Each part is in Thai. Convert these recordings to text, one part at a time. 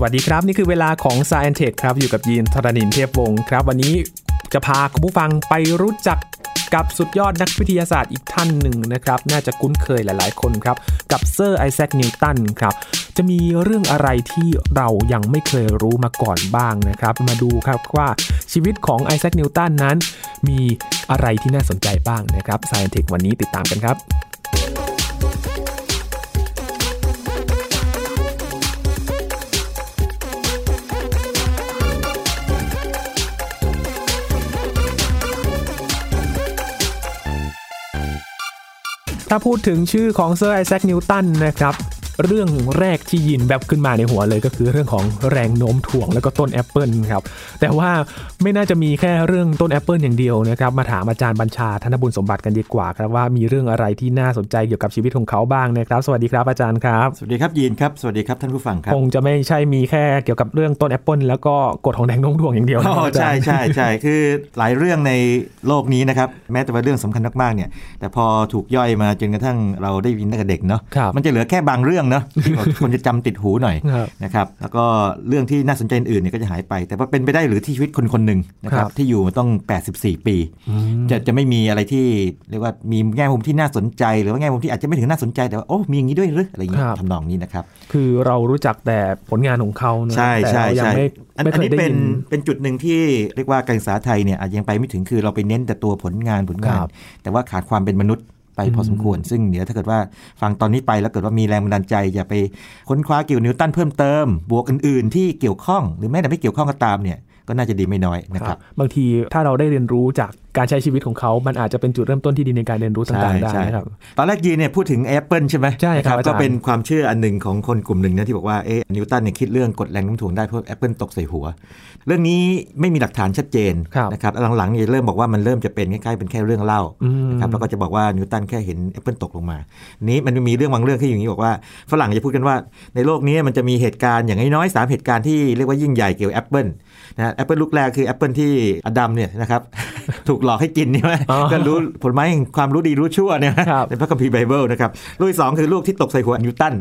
สวัสดีครับ นี่คือเวลาของ s าย n อนเทครับ อยู่กับยีนทรณินเทพวงศ์ครับ วันนี้จะพาคุณผู้ฟังไปรู้จักกับสุดยอดนักวิทยาศาสตร์อีกท่านหนึ่งนะครับ น่าจะคุ้นเคยหลายๆคนครับ กับเซอร์ไอแซคนิวตันครับ จะมีเรื่องอะไรที่เรายังไม่เคยรู้มาก่อนบ้างนะครับ มาดูครับว่าชีวิตของไอแซคนิวตันนั้น มีอะไรที่น่าสนใจบ้างนะครับ s าย n อนเทควันนี้ติดตามกันครับ ถ้าพูดถึงชื่อของเซอร์ไอแซคนิวตันนะครับ เรื่องแรกที่ยีนแบบขึ้นมาในหัวเลยก็คือเรื่องของแรงโน้มถ่วงแล้วก็ต้นแอปเปิลครับแต่ว่าไม่น่าจะมีแค่เรื่องต้นแอปเปิลอย่างเดียวนะครับมาถามอาจารย์บัญชาธนบุญสมบัติกันดีกว่าครับว่ามีเรื่องอะไรที่น่าสนใจเกี่ยวกับชีวิตของเขาบ้างนะครับสวัสดีครับอาจารย์ครับสวัสดีครับยีนครับสวัสดีครับท่านผู้ฟังครับคงจะไม่ใช่มีแค่เกี่ยวกับเรื่องต้นแอปเปิลแล้วก็กฎของแรงโน้มถ่วงอย่างเดียวนะครับอาจาใช่รย์ อ๋อใช่ใช่ใช่คือหลายเรื่องในโลกนี้นะครับแม้แต่ว่าเรื่องสำคัญมากๆเนี่ยแต่พอถูกย่อยมาจนกระทั่งเราได้ยินตั้งแต่เด็กเนาะครับมันจะเหลือแค่บางเรื่องเนาะที่คนจะจำติดหูหน่อยครับนะครับแล้วก็เรื่องที่น่าสนใจอื่นๆเนี่ยก็จะหายไป แต่ว่าเป็นไปได้หรือที่ชีวิตคนคนหนึ่งนะครับครับที่อยู่มาต้อง 84 ปี จะจะไม่มีอะไรที่เรียกว่ามีแง่มุมที่น่าสนใจ หรือว่าแง่มุมที่อาจจะไม่ถึงน่าสนใจแต่ว่าโอ้มีอย่างนี้ด้วยหรืออะไรอย่างนี้ครับทำนองนี้นะครับคือเรารู้จักแต่ผลงานของเขานะใช่แต่ใช่เรายังใช่ไม่อันไม่อัเคนยนี้ได้เป็ยินนเป็นจุดหนึ่งที่เรียกว่าการศึกษาไทยเนี่ยอาจจะยังไปไม่ถึงคือเราไปเน้นแต่ตัวผลงานผลงานครับแต่ว่าขาดความเป็นมนุษย์ ไปพอสมควร ซึ่งเดี๋ยวถ้าเกิดว่าฟังตอนนี้ไปแล้วเกิดว่ามีแรงบันดาลใจอยากไปค้นคว้าเกี่ยวกับนิวตันเพิ่มเติม บวกอื่น ๆ ที่เกี่ยวข้องหรือแม้แต่ไม่เกี่ยวข้องก็ตามเนี่ยก็น่าจะดีไม่น้อยนะครับ บางทีถ้าเราได้เรียนรู้จาก การใช้ชีวิตของเขามันอาจจะเป็นจุดเริ่มต้นที่ดีในการเรียนรู้ต่างๆได้นะครับตอนแรกยีนเนี่ยพูดถึงแอปเปิลใช่ไหมใช่ครับนะอาจารย์ก็เป็นความเชื่ออันหนึ่งของคนกลุ่มหนึ่งนะที่บอกว่าเอ๊ะนิวตันเนี่ยคิดเรื่องกฎแรงโน้มถ่วงได้เพราะแอปเปิลตกใส่หัว เรื่องนี้ไม่มีหลักฐานชัดเจนครับนะครับหลังๆเนี่ยเริ่มบอกว่ามันเริ่มจะเป็นใกล้ๆเป็นแค่เรื่องเล่าอืมนะครับแล้วก็จะบอกว่านิวตันแค่เห็นแอปเปิลตกลงมา นี้มันมีเรื่องบางเรื่องที่อย่างนี้บอกว่าฝรั่งจะพูดกันว่าในโลกนี้มันจะมีเหตุการณ์อย่างน้อยๆสามเหตุการณ์ที่เรียกว่ายิ่งใหญ่เกี่ยวกับแอปเปิล นะฮะแอปเปิลลูกแรกคือแอปเปิลที่อดัมเนี่ยนะครับถูกหลอกให้กินใช่ไหมอ๋อก็รู้ผลไม้แห่งความรู้ดีรู้ชั่วเนี่ยครับในพระคัมภีร์ไบเบิลนะครับลูกที่สองคือลูกที่ตกใส่หัวนิวตัน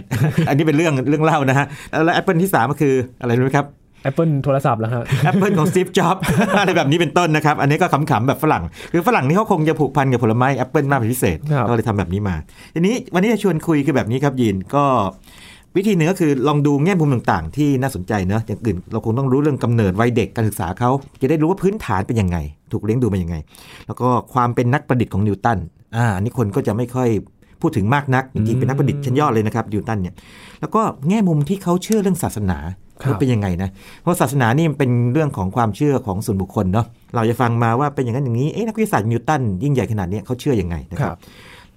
อันนี้เป็นเรื่องเรื่องเล่านะฮะแล้วแอปเปิลที่สามก็คืออะไรรู้ไหมครับ Apple โทรศัพท์แล้วฮะแอปเปิลของ Steve Jobs อะไรแบบนี้เป็นต้นนะครับ อันนี้ก็ขำๆแบบฝรั่ง คือฝรั่งนี่เขาคงจะผูกพันกับผลไม้แอปเปิลมากเป็นพิเศษครับก็เลยทำแบบนี้มา ทีนี้วันนี้จะชวนคุยคือแบบนี้ครับยีนก็ วิธีหนึ่งก็คือลองดูแง่มุมต่างๆ ที่น่าสนใจเนอะอย่างอื่นเราคงต้องรู้เรื่องกำเนิดวัยเด็กการศึกษาเขาจะได้รู้ว่าพื้นฐานเป็นยังไง ถูกเลี้ยงดูมายังไง แล้วก็ความเป็นนักประดิษฐ์ของนิวตันอ่าอันนี้คนก็จะไม่ค่อยพูดถึงมากนักจริงๆเป็นนักประดิษฐ์ชั้นยอดเลยนะครับนิวตันเนี่ยแล้วก็แง่มุมที่เขาเชื่อเรื่องศาสนาครับว่าเป็นยังไงนะ เพราะศาสนานี่มันเป็นเรื่องของความเชื่อของส่วนบุคคลเนาะ เราจะฟังมาว่าเป็นอย่างนั้นอย่างนี้ เอ๊ะนักวิทยาศาสตร์นิวตันยิ่งใหญ่ขนาดนี้เขาเชื่อยังไงนะคครัรับบ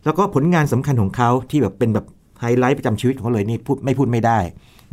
แล้วก็ผลงานสำคัญของเขาที่แบบเป็นแบบ ไฮไลท์ประจำชีวิตของเขาเลยนี่พูดไม่พูดไม่ได้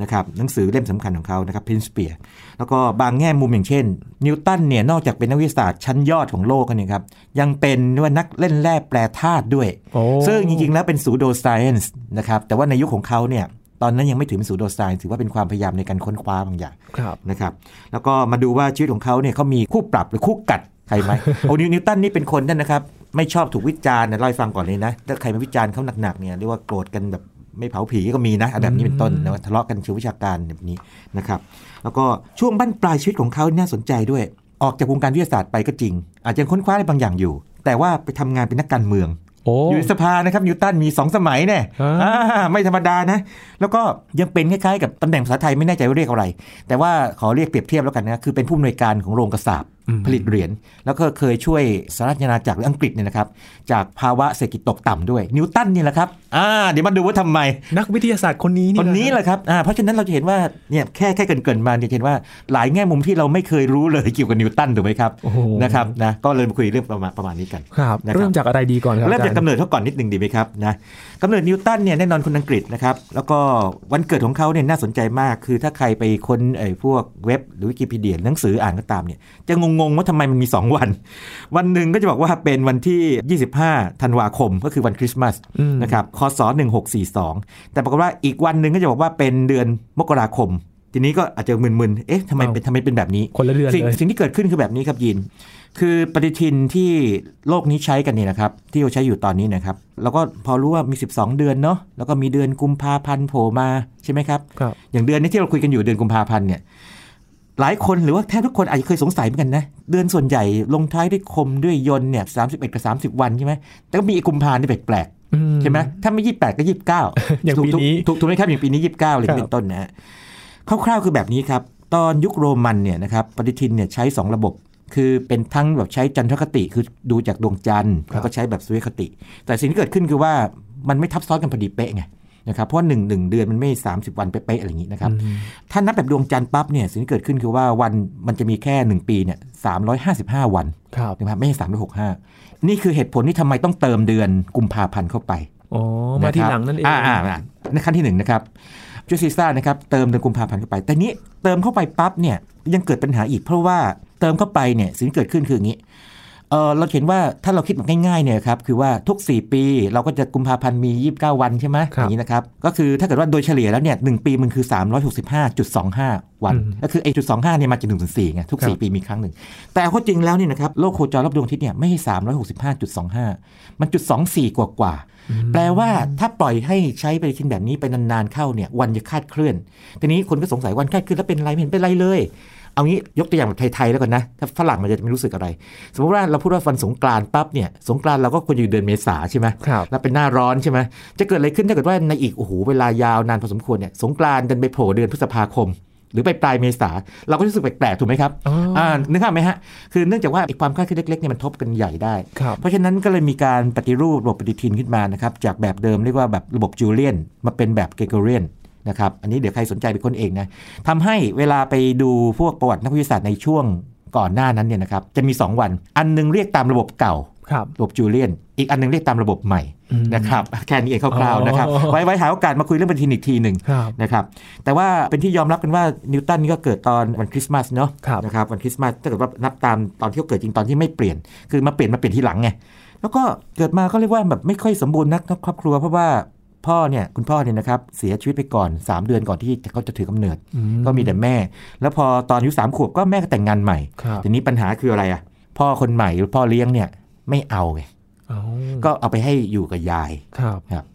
นะครับหนังสือเล่มสำคัญของเขานะครับพินสเปียแล้วก็บางแง่มุมอย่างเช่น นิวตันเนี่ยนอกจากเป็นนักวิทยาศาสตร์ชั้นยอดของโลกแล้วเนี่ยครับยังเป็นว่านักเล่นแร่แปรธาตุด้วยโอ้ซึ่งจริง ๆ แล้วเป็นสูโดไซเอนส์นะครับแต่ว่าในยุคของเขาเนี่ยตอนนั้นยังไม่ถึงสูโดไซน์ถือว่าเป็นความพยายามในการค้นคว้าบางอย่างครับนะครับแล้วก็มาดูว่าชีวิตของเขาเนี่ยเขามีคู่ปรับหรือคู่กัดใครไหมโอ้นิวนิวตันนี่เป็นคนนั่นนะครับไม่ชอบถูกวิจารณ์นะเล่าให้ฟังก่อนเลยนะถ้าใครมาวิจารณ์เขาหนักๆเนี่ยเรียกว่าโกรธกันแบบ ไม่เผาผีก็มีนะอันแบบนี้เป็นต้นนะว่าทะเลาะกันเชิงวิชาการแบบนี้นะครับ แล้วก็ช่วงบั้นปลายชีวิตของเขาน่าสนใจด้วย ออกจากวงการวิทยาศาสตร์ไปก็จริง อาจจะค้นคว้าอะไรบางอย่างอยู่ แต่ว่าไปทำงานเป็นนักการเมืองโอ้อยู่ในสภานะครับนิวตันมี 2 สมัยเนี่ยฮะอ่าไม่ธรรมดานะ แล้วก็ยังเป็นคล้ายๆกับตำแหน่งภาษาไทยไม่แน่ใจว่าเรียกอะไร แต่ว่าขอเรียกเปรียบเทียบแล้วกันนะคือเป็นผู้อำนวยการของโรงกระสาบ ผลิตเหรียญแล้วก็เคยช่วยสหราชอาณาจักรหรืออังกฤษเนี่ยนะครับจากภาวะเศรษฐกิจตกต่ำด้วย นิวตันนี่แหละครับอ่าเดี๋ยวมาดูว่าทำไม นักวิทยาศาสตร์คนนี้นี่คนนี้แหละครับอ่าเพราะฉะนั้นเราจะเห็นว่าเนี่ยแค่แค่เกรินๆมาเนี่ยจะเห็นว่าหลายแง่มุมที่เราไม่เคยรู้เลยเกี่ยวกับนิวตันถูกไหมครับโอ้โหนะครับนะก็เลยมาคุยเรื่องประมาณประมาณนี้กันครับนะครับเริ่มจากอะไรดีก่อนครับเริ่มจากอจกำเนิดเขาก่อนนิดหนึ่งดีไหมครับนะกำเนิดนิวตันเนี่ยแน่นอนคนอังกฤษนะครับแล้วก็วันเกิดของเขาเนี่ยน่าสนใจมากคือถ้าใครไปค้นไอ้พวกเว็บหรือวิกิพีเดียหนังสืออ่านก็ตามเนี่ยจะงงๆว่าทำไมมันมี 2 วัน วันหนึ่งก็จะบอกว่าเป็นวันที่ 25 ธันวาคมก็คือวันคริสต์มาสอืมนะครับคศ1642 แต่ปรากฏว่าอีกวันหนึ่งก็จะบอกว่าเป็นเดือนมกราคมจทีนี้ก็อาจจะมึนๆ เอ๊ะทำไมเป็นทำไมเป็นแบบนี้คนละเดือนสิ่งเลยสิ่งที่เกิดขึ้นคือแบบนี้ครับยิน คือปฏิทินที่โลกนี้ใช้กันเนี่ยนะครับ ที่เราใช้อยู่ตอนนี้นะครับ แล้วก็พอรู้ว่ามี 12 เดือนเนาะแล้วก็มีเดือนกุมภาพันธ์โผล่มาใช่ไหมครับครับอย่างเดือนนี้ที่เราคุยกันอยู่เดือนกุมภาพันธ์เนี่ย หลายคนหรือว่าแทบทุกคนอาจจะเคยสงสัยเหมือนกันนะ เดือนส่วนใหญ่ลงท้ายด้วยคมด้วยยนต์เนี่ยสามสิบเอ็ดกับสามสิบวันใช่ไหมแต่ก็มีไอ้กุมภานี่แปลกๆอืใช่ไหมถ้าไม่ยี่แปดก็ยี่บเก้าอย่างปีนี้ถูกถูกไหมครับอย่างปีนี้ยี่บเก้าเลยครับเป็นต้นนะฮะคร่าวๆคือแบบนี้ครับ ตอนยุคโรมันเนี่ยนะครับปฏิทินเนี่ยใช้ 2 ระบบ คือเป็นทั้งแบบใช้จันทรคติคือดูจากดวงจันทร์แล้วก็ใช้แบบสุริยคติ แต่สิ่งที่เกิดขึ้นคือว่ามันไม่ทับซ้อนกันพอดีเป๊ะไง นะครับเพราะว่าหนึ่งหนึ่งเดือนมันไม่ 30 วันเป๊ะๆอะไรอย่างนี้นะครับอืมถ้านับแบบดวงจันทร์ปั๊บเนี่ยสิ่งที่เกิดขึ้นคือว่าวันมันจะมีแค่ 1 ปีเนี่ย355วันครับนะครับไม่ใช่365นี่คือเหตุผลที่ทำไมต้องเติมเดือนกุมภาพันธ์เข้าไปอ๋อมาทีหลังนั่นเองอ่าอ่าอ่าในขั้นที่หนึ่งนะครับจูซีซ่านะครับเติมเดือนกุมภาพันธ์เข้าไป แต่นี้เติมเข้าไปปั๊บเนี่ยยังเกิดปัญหาอีกเพราะว่าเติมเข้าไปเนี่ยสิ่งที่เกิดขึ้นคืออย่างนี้ เออเราเห็นว่าถ้าเราคิดแบบง่ายๆเนี่ยครับคือว่าทุก 4 ปีเราก็จะกุมภาพันธ์มี 29 วันใช่ไหมครับอย่างนี้นะครับก็คือถ้าเกิดว่าโดยเฉลี่ยแล้วเนี่ยหปีมันคือ 365.25 วันอืมก็คือไอ้จุดสองห้าเนี่ยมาจากหนึ่งถึงสี่ไงทุกครับ4ปีมีครั้งหนึ่ง แต่เอาเข้าจริงแล้วเนี่ยนะครับโลกโคจรรอบดวงอาทิตย์เนี่ยไม่ใช่365.25มันจุด24กว่ากว่าๆแปลว่าถ้าปล่อยให้ใช้ไปทินแบบนี้ไปนานๆเข้าเนี่ยวันจะคลาดเคลื่อน ทีนี้คนก็สงสัยวันคลาดเคลื่อนแล้วเป็นไรไม่เห็นเป็นไรเลย เอางี้ยกตัวอย่างแบบไทยๆแล้วกันนะ ถ้าฝรั่งมันจะไม่รู้สึกอะไร สมมติว่าเราพูดว่าวันสงกรานต์ปั๊บเนี่ยสงกรานต์เราก็ควรอยู่เดือนเมษาใช่ไหมครับแล้วเป็นหน้าร้อนใช่ไหมจะเกิดอะไรขึ้นถ้าเกิดว่าในอีกโอ้โหเวลายาวนานพอสมควรเนี่ยสงกรานต์ดันไปโผล่เดือนพฤษภาคมหรือไปปลายเมษาเราก็รู้สึกแปลกๆถูกไหมครับอ๋ออ่อ่านึกภาพไหมฮะ คือเนื่องจากว่าไอ้ความคลาดเคลื่อนเล็กๆเนี่ยมันทบกันใหญ่ได้ครับเพราะฉะนั้นก็เลยมีการปฏิรูประบบปฏิทินขึ้นมานะครับ จากแบบเดิมเรียกว่าแบบระบบจูเลียน มาเป็นแบบเกเกเรียน นะครับ อันนี้เดี๋ยวใครสนใจไปค้นเองนะทำให้เวลาไปดูพวกประวัตินักวิทยาศาสตร์ในช่วงก่อนหน้านั้นเนี่ยนะครับ จะมี 2 วัน อันหนึงเรียกตามระบบเก่าครับระบบจูเลียน อีกอันหนึงเรียกตามระบบใหม่อืมนะครับ แค่นี้เองคร่าวๆนะครับอ๋อไว้ไว้หาโอกาสมาคุยเรื่องปฏิทินอีกทีหนึ่งครับนะครับ แต่ว่าเป็นที่ยอมรับกันว่านิวตันนี่ก็เกิดตอนวันคริสต์มาสเนาะครับนะครับ วันคริสต์มาสถ้าเกิดว่านับตามตอนที่เขาเกิดจริงตอนที่ไม่เปลี่ยน คือมาเปลี่ยนมาเปลี่ยนทีหลังไง แล้วก็เกิดมาก็เรียกว่าแบบไม่ค่อยสมบูรณ์นักทั้งครอบครัวเพราะว่า พ่อเนี่ยคุณพ่อเนี่ยนะครับเสียชีวิตไปก่อน 3 เดือนก่อนที่เขาจะถือกำเนิดอืก็มีแต่แม่ แล้วพอตอนอายุสามขวบก็แม่ก็แต่งงานใหม่ครับทีนี้ปัญหาคืออะไรอะพ่อคนใหม่หรือพ่อเลี้ยงเนี่ยไม่เอาไงเอาก็เอาไปให้อยู่กับยายครับครับ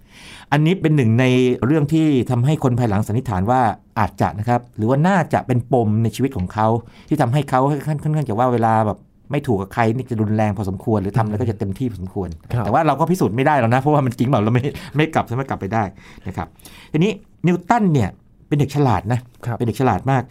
อันนี้เป็นหนึ่งในเรื่องที่ทำให้คนภายหลังสันนิษฐานว่าอาจจะนะครับ หรือว่าน่าจะเป็นปมในชีวิตของเขาที่ทำให้เขาค่อนข้างจะว่าเวลาแบบ ไม่ถูกกับใครนี่จะรุนแรงพอสมควร หรือทำอะไรก็จะเต็มที่พอสมควรครับแต่ว่าเราก็พิสูจน์ไม่ได้หรอกนะ เพราะว่ามันจริงเปล่าเราไม่ไม่กลับสามารถกลับไปได้นะครับทีนี้นิวตันเนี่ยเป็นเด็กฉลาดนะครับเป็นเด็กฉลาดมาก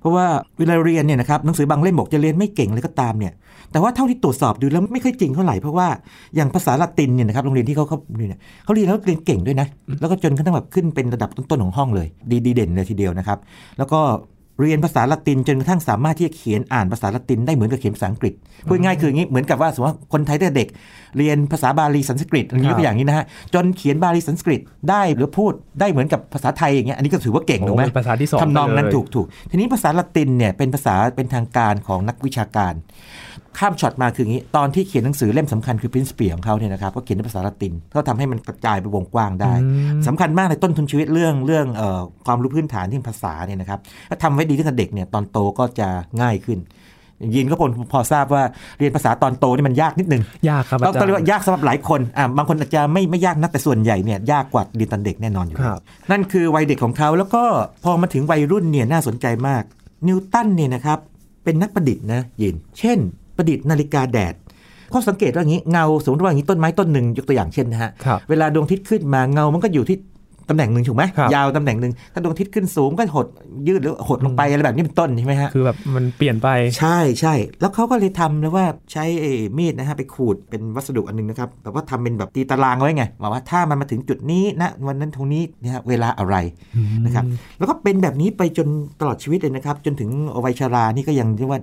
เพราะว่าเวลาเรียนเนี่ยนะครับหนังสือบางเล่มบอกจะเรียนไม่เก่งเลยก็ตามเนี่ยแต่ว่าเท่าที่ตรวจสอบดูแล้วไม่ค่อยจริงเท่าไหร่เพราะว่าอย่างภาษาละตินเนี่ยนะครับโรงเรียนที่เขาเขาเรียนเนี่ยเขาเรียนแล้วเรียนเก่งด้วยนะแล้วก็จนกระทั่งแบบขึ้นเป็นระดับต้นๆของห้องเลย ดีดีเด่นเลยทีเดียวนะครับ แล้วก็ เรียนภาษาละตินจนกระทั่งสามารถที่จะเขียนอ่านภาษาละตินได้เหมือนกับเขียนภาษาอังกฤษพูดง่ายๆคืออย่างนี้เหมือนกับว่าสมมติว่าคนไทยตั้งแต่เด็ก เรียนภาษาบาลีสันสกฤตอย่างนี้ครับตัวอย่างนี้นะฮะจนเขียนบาลีสันสกฤตได้หรือพูดได้เหมือนกับภาษาไทยอย่างเงี้ยอันนี้ก็ถือว่าเก่งถูกไหมโอ้เป็นภาษาที่สองทำนองนั้นไปเลยถูกถูกทีนี้ภาษาละตินเนี่ยเป็นภาษาเป็นทางการของนักวิชาการ ข้ามช็อตมาคืออย่างนี้ ตอนที่เขียนหนังสือเล่มสำคัญคือ Prince เปียของเขาเนี่ยนะครับก็เขียนในภาษาละตินก็ทำให้มันกระจายไปวงกว้างได้อืมสำคัญมากในต้นทุนชีวิตเรื่องเรื่องเออความรู้พื้นฐานที่เป็นภาษาเนี่ยนะครับถ้าทำไว้ดีตั้งแต่เด็กเนี่ยตอนโตก็จะง่ายขึ้นยินก็พอพอทราบว่าเรียนภาษาตอนโตนี่มันยากนิดนึงยากครับต้องอาจารต้องเรียกย์ว่ายากสำหรับหลายคนอ่าบางคนอาจจะไม่ไม่ยากนักแต่ส่วนใหญ่เนี่ยยากกว่าเรียนตอนเด็กแน่นอนอยู่ครับนั่นคือวัยเด็กของเขาแล้วก็พอมาถึงวัยรุ่นเนี่ยน่าสนใจมากนิวตันเนี่ยนะครับเป็นนักประดิษฐ์นะยิน เช่น ประดิษฐ์นาฬิกาแดดข้อสังเกตว่าอย่างนี้เงาสมมติว่าอย่างนี้ต้นไม้ต้นหนึ่งยกตัวอย่างเช่นนะฮะครับเวลาดวงอาทิตย์ขึ้นมาเงามันก็อยู่ที่ตำแหน่งหนึ่งถูกไหมครับยาวตำแหน่งหนึ่งถ้าดวงอาทิตย์ขึ้นสูงก็หดยืดหรือหดลงไปอะไรแบบนี้เป็นต้นใช่ไหมฮะคือแบบมันเปลี่ยนไปใช่ใช่แล้วเขาก็เลยทำเลยว่าใช้ไอ้มีดนะฮะไปขูดเป็นวัสดุอันหนึงนะครับแต่ว่าทำเป็นแบบตีตารางไว้ไงบอกว่าถ้ามันมาถึงจุดนี้นะวันนั้นตรงนี้นะฮะเวลาอะไรนะครับแล้วก็เป็นแบบนี้ไปจนตลอดชีวิตเลยนะครับ จนถึงวัยชรานี่ก็ยังเรียกว่า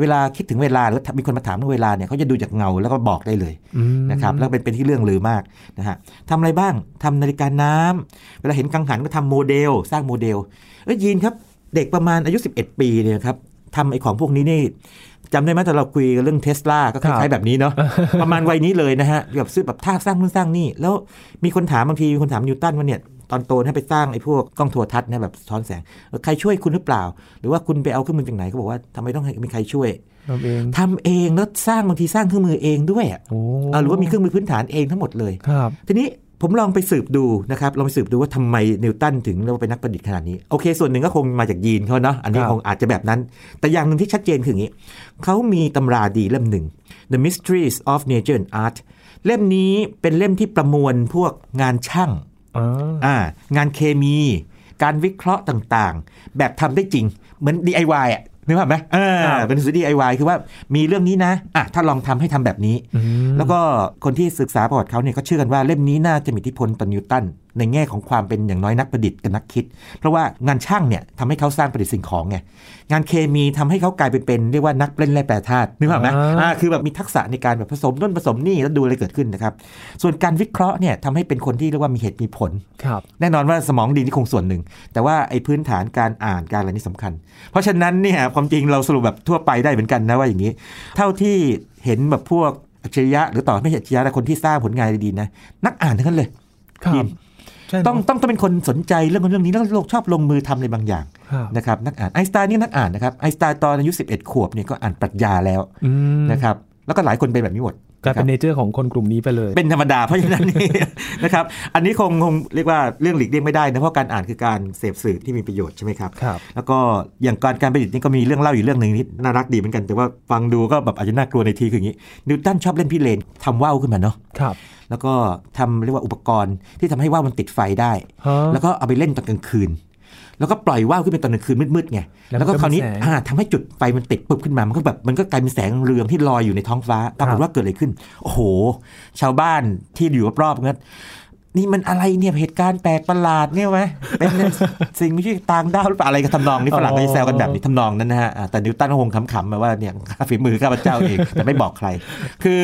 เวลาคิดถึงเวลาหรือมีคนมาถามเรื่องเวลาเนี่ยเขาจะดูจากเงาแล้วก็บอกได้เลยอืมนะครับแล้วเป็นเป็นที่เรื่องลือมากนะฮะทำอะไรบ้างทำนาฬิกาน้ำเวลาเห็นกังหันก็ทำโมเดล สร้างโมเดลเอ้ยยีนครับเด็กประมาณอายุ 11 ปีเนี่ยครับทำไอ้ของพวกนี้นี่จำได้ไหมตอนเราคุยกันเรื่องเทสลาก็คครัล้ายบๆแบบนี้เนาะประมาณวัยนี้เลยนะฮะแบบซื้อแบบท่าสร้างนู่นสร้างนี่ แล้วมีคนถามบางทีมีคนถามนิวตันว่าเนี่ย ตอนโตให้ไปสร้างไอ้พวกกล้องโทรทัศน์นะแบบสะท้อนแสงเออใครช่วยคุณหรือเปล่า หรือว่าคุณไปเอาเครื่องมือจากไหนเขาบอกว่าทำไมต้องให้มีใครช่วยทำเองทำเองแล้วสร้างบางทีสร้างเครื่องมือเองด้วยอะโอ้อ่าหรือว่ามีเครื่องมือพื้นฐานเองทั้งหมดเลยครับทีนี้ผมลองไปสืบดูนะครับลองไปสืบดูว่าทำไมนิวตันถึงเรียกว่าเป็นนักประดิษฐ์ขนาดนี้ โอเค ส่วนหนึ่งก็คงมาจากยีนเขาเนาะอันนี้ครับคงอาจจะแบบนั้น แต่อย่างหนึ่งที่ชัดเจนคืออย่างนี้ เขามีตำราดีเล่มหนึ่ง The Mysteries of Nature and Art เล่มนี้เป็นเล่มที่ประมวลพวกงานช่าง อ่าอ่างานเคมี การวิเคราะห์ต่างๆ แบบทำได้จริง เหมือน DIY อะนึกภาพไหมเออเป็นหนังสือ DIY คือว่ามีเรื่องนี้นะอะถ้าลองทำให้ทำแบบนี้อืมแล้วก็คนที่ศึกษาประวัติเขาเนี่ยเขาเชื่อกันว่าเล่มนี้น่าจะมีอิทธิพลต่อนิวตัน ในแง่ของความเป็นอย่างน้อยนักประดิษฐ์กับนักคิด เพราะว่างานช่างเนี่ยทำให้เขาสร้างประดิษฐ์สิ่งของไงงานเคมีทำให้เขากลายเป็นเป็นเรียกว่านักเล่นแร่แปรธาตุนึกภาพไหมอ่าอ่าคือแบบมีทักษะในการแบบผสมนู่นผสมนี่แล้วดูอะไรเกิดขึ้นนะครับส่วนการวิเคราะห์เนี่ยทำให้เป็นคนที่เรียกว่ามีเหตุมีผลครับแน่นอนว่าสมองดีนี่คงส่วนหนึ่ง แต่ว่าไอ้พื้นฐานการอ่านการอะไรนี่สำคัญ เพราะฉะนั้นเนี่ยความจริงเราสรุปแบบทั่วไปได้เหมือนกันนะว่าอย่างนี้ เท่าที่เห็นแบบพวกอัจฉริยะหรือต่อไม่ใช่อัจฉริยะแต่คนที่สร้างผลงานดีๆนะนักอ่านทั้งนั้นเลยครับยินใช่ ต้องต้องต้องเป็นคนสนใจเรื่องเรื่องนี้แล้วโลกชอบลงมือทำในบางอย่างครับนะครับนักอ่านไอน์สไตน์นี่นักอ่านนะครับไอน์สไตน์ตอนอายุ11 ขวบเนี่ยก็อ่านปรัชญาแล้วอืมนะครับแล้วก็หลายคนเป็นแบบนี้หมด กลายเป็น nature ของคนกลุ่มนี้ไปเลย เป็นธรรมดาเพราะฉะนั้นนี่นะครับอันนี้คงคงเรียกว่าเรื่องหลีกเลี่ยงไม่ได้นะเพราะการอ่านคือการเสพสื่อที่มีประโยชน์ใช่ไหมครับครับ แล้วก็อย่างการการประดิษฐ์นี่ก็มีเรื่องเล่าอยู่เรื่องหนึ่งที่น่ารักดีเหมือนกันแต่ว่าฟังดูก็แบบอาจจะน่ากลัวในทีคืออย่างนี้นิวตันชอบเล่นพิเรนทำว่าวขึ้นมาเนาะครับแล้วก็ทำเรียกว่าอุปกรณ์ที่ทำให้ว่าวมันติดไฟได้ฮะแล้วก็เอาไปเล่นตอนกลางคืน แล้วก็ปล่อยว่าวขึ้นไปตอนกลางคืนมืดๆไงแล้วมันแล้วก็คราวนี้ก็เป็นแสงอ่าทำให้จุดไฟมันติดปุ๊บขึ้นมามันก็แบบมันก็กลายเป็นแสงเรืองที่ลอยอยู่ในท้องฟ้าปรากฏว่าเกิดอะไรขึ้น โอ้โห ชาวบ้านที่อยู่รอบๆงั้นนี่มันอะไรเนี่ยเหตุการณ์แปลกประหลาดเนี่ยวะเป็นสิ่งไม่ใช่ต่างดาวหรือเปล่าอะไรกับทำนองนี้ฝรั่งก็จะแซวกันแบบนี้ทำนองนั้นนะฮะอ่าแต่นิวตันก็คงขำๆมาว่าเนี่ยฝีมือข้าพเจ้าเองแต่ไม่บอกใคร คือ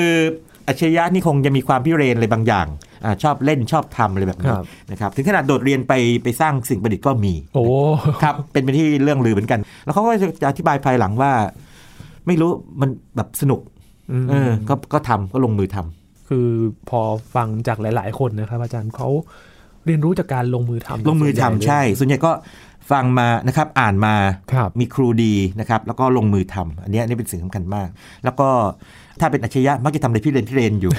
อัจฉริยะนี่คงจะมีความพิเรนอะไรบางอย่างอา ชอบเล่นชอบทำอะไรแบบนี้ครับนะครับถึงขนาดโดดเรียนไปไปสร้างสิ่งประดิษฐ์ก็มีโอ้ครับเป็นไปที่เรื่องลือเหมือนกัน แล้วเขาก็จะอธิบายภายหลังว่า ไม่รู้มันแบบสนุกมเออก็ก็ทำก็ลงมือทำคือพอฟังจากหลาย ๆ คนนะครับ อาจารย์เขาเรียนรู้จากการลงมือทำลงมือทำใช่ ส่วนใหญ่ก็ฟังมานะครับอ่านมาครับมีครูดีนะครับ แล้วก็ลงมือทำอันเนี้ยอันนี้เป็นสิ่งสำคัญมาก แล้วก็ ถ้าเป็นอัจฉริยะมักจะทำในพี่เรนพี่เรนอยู่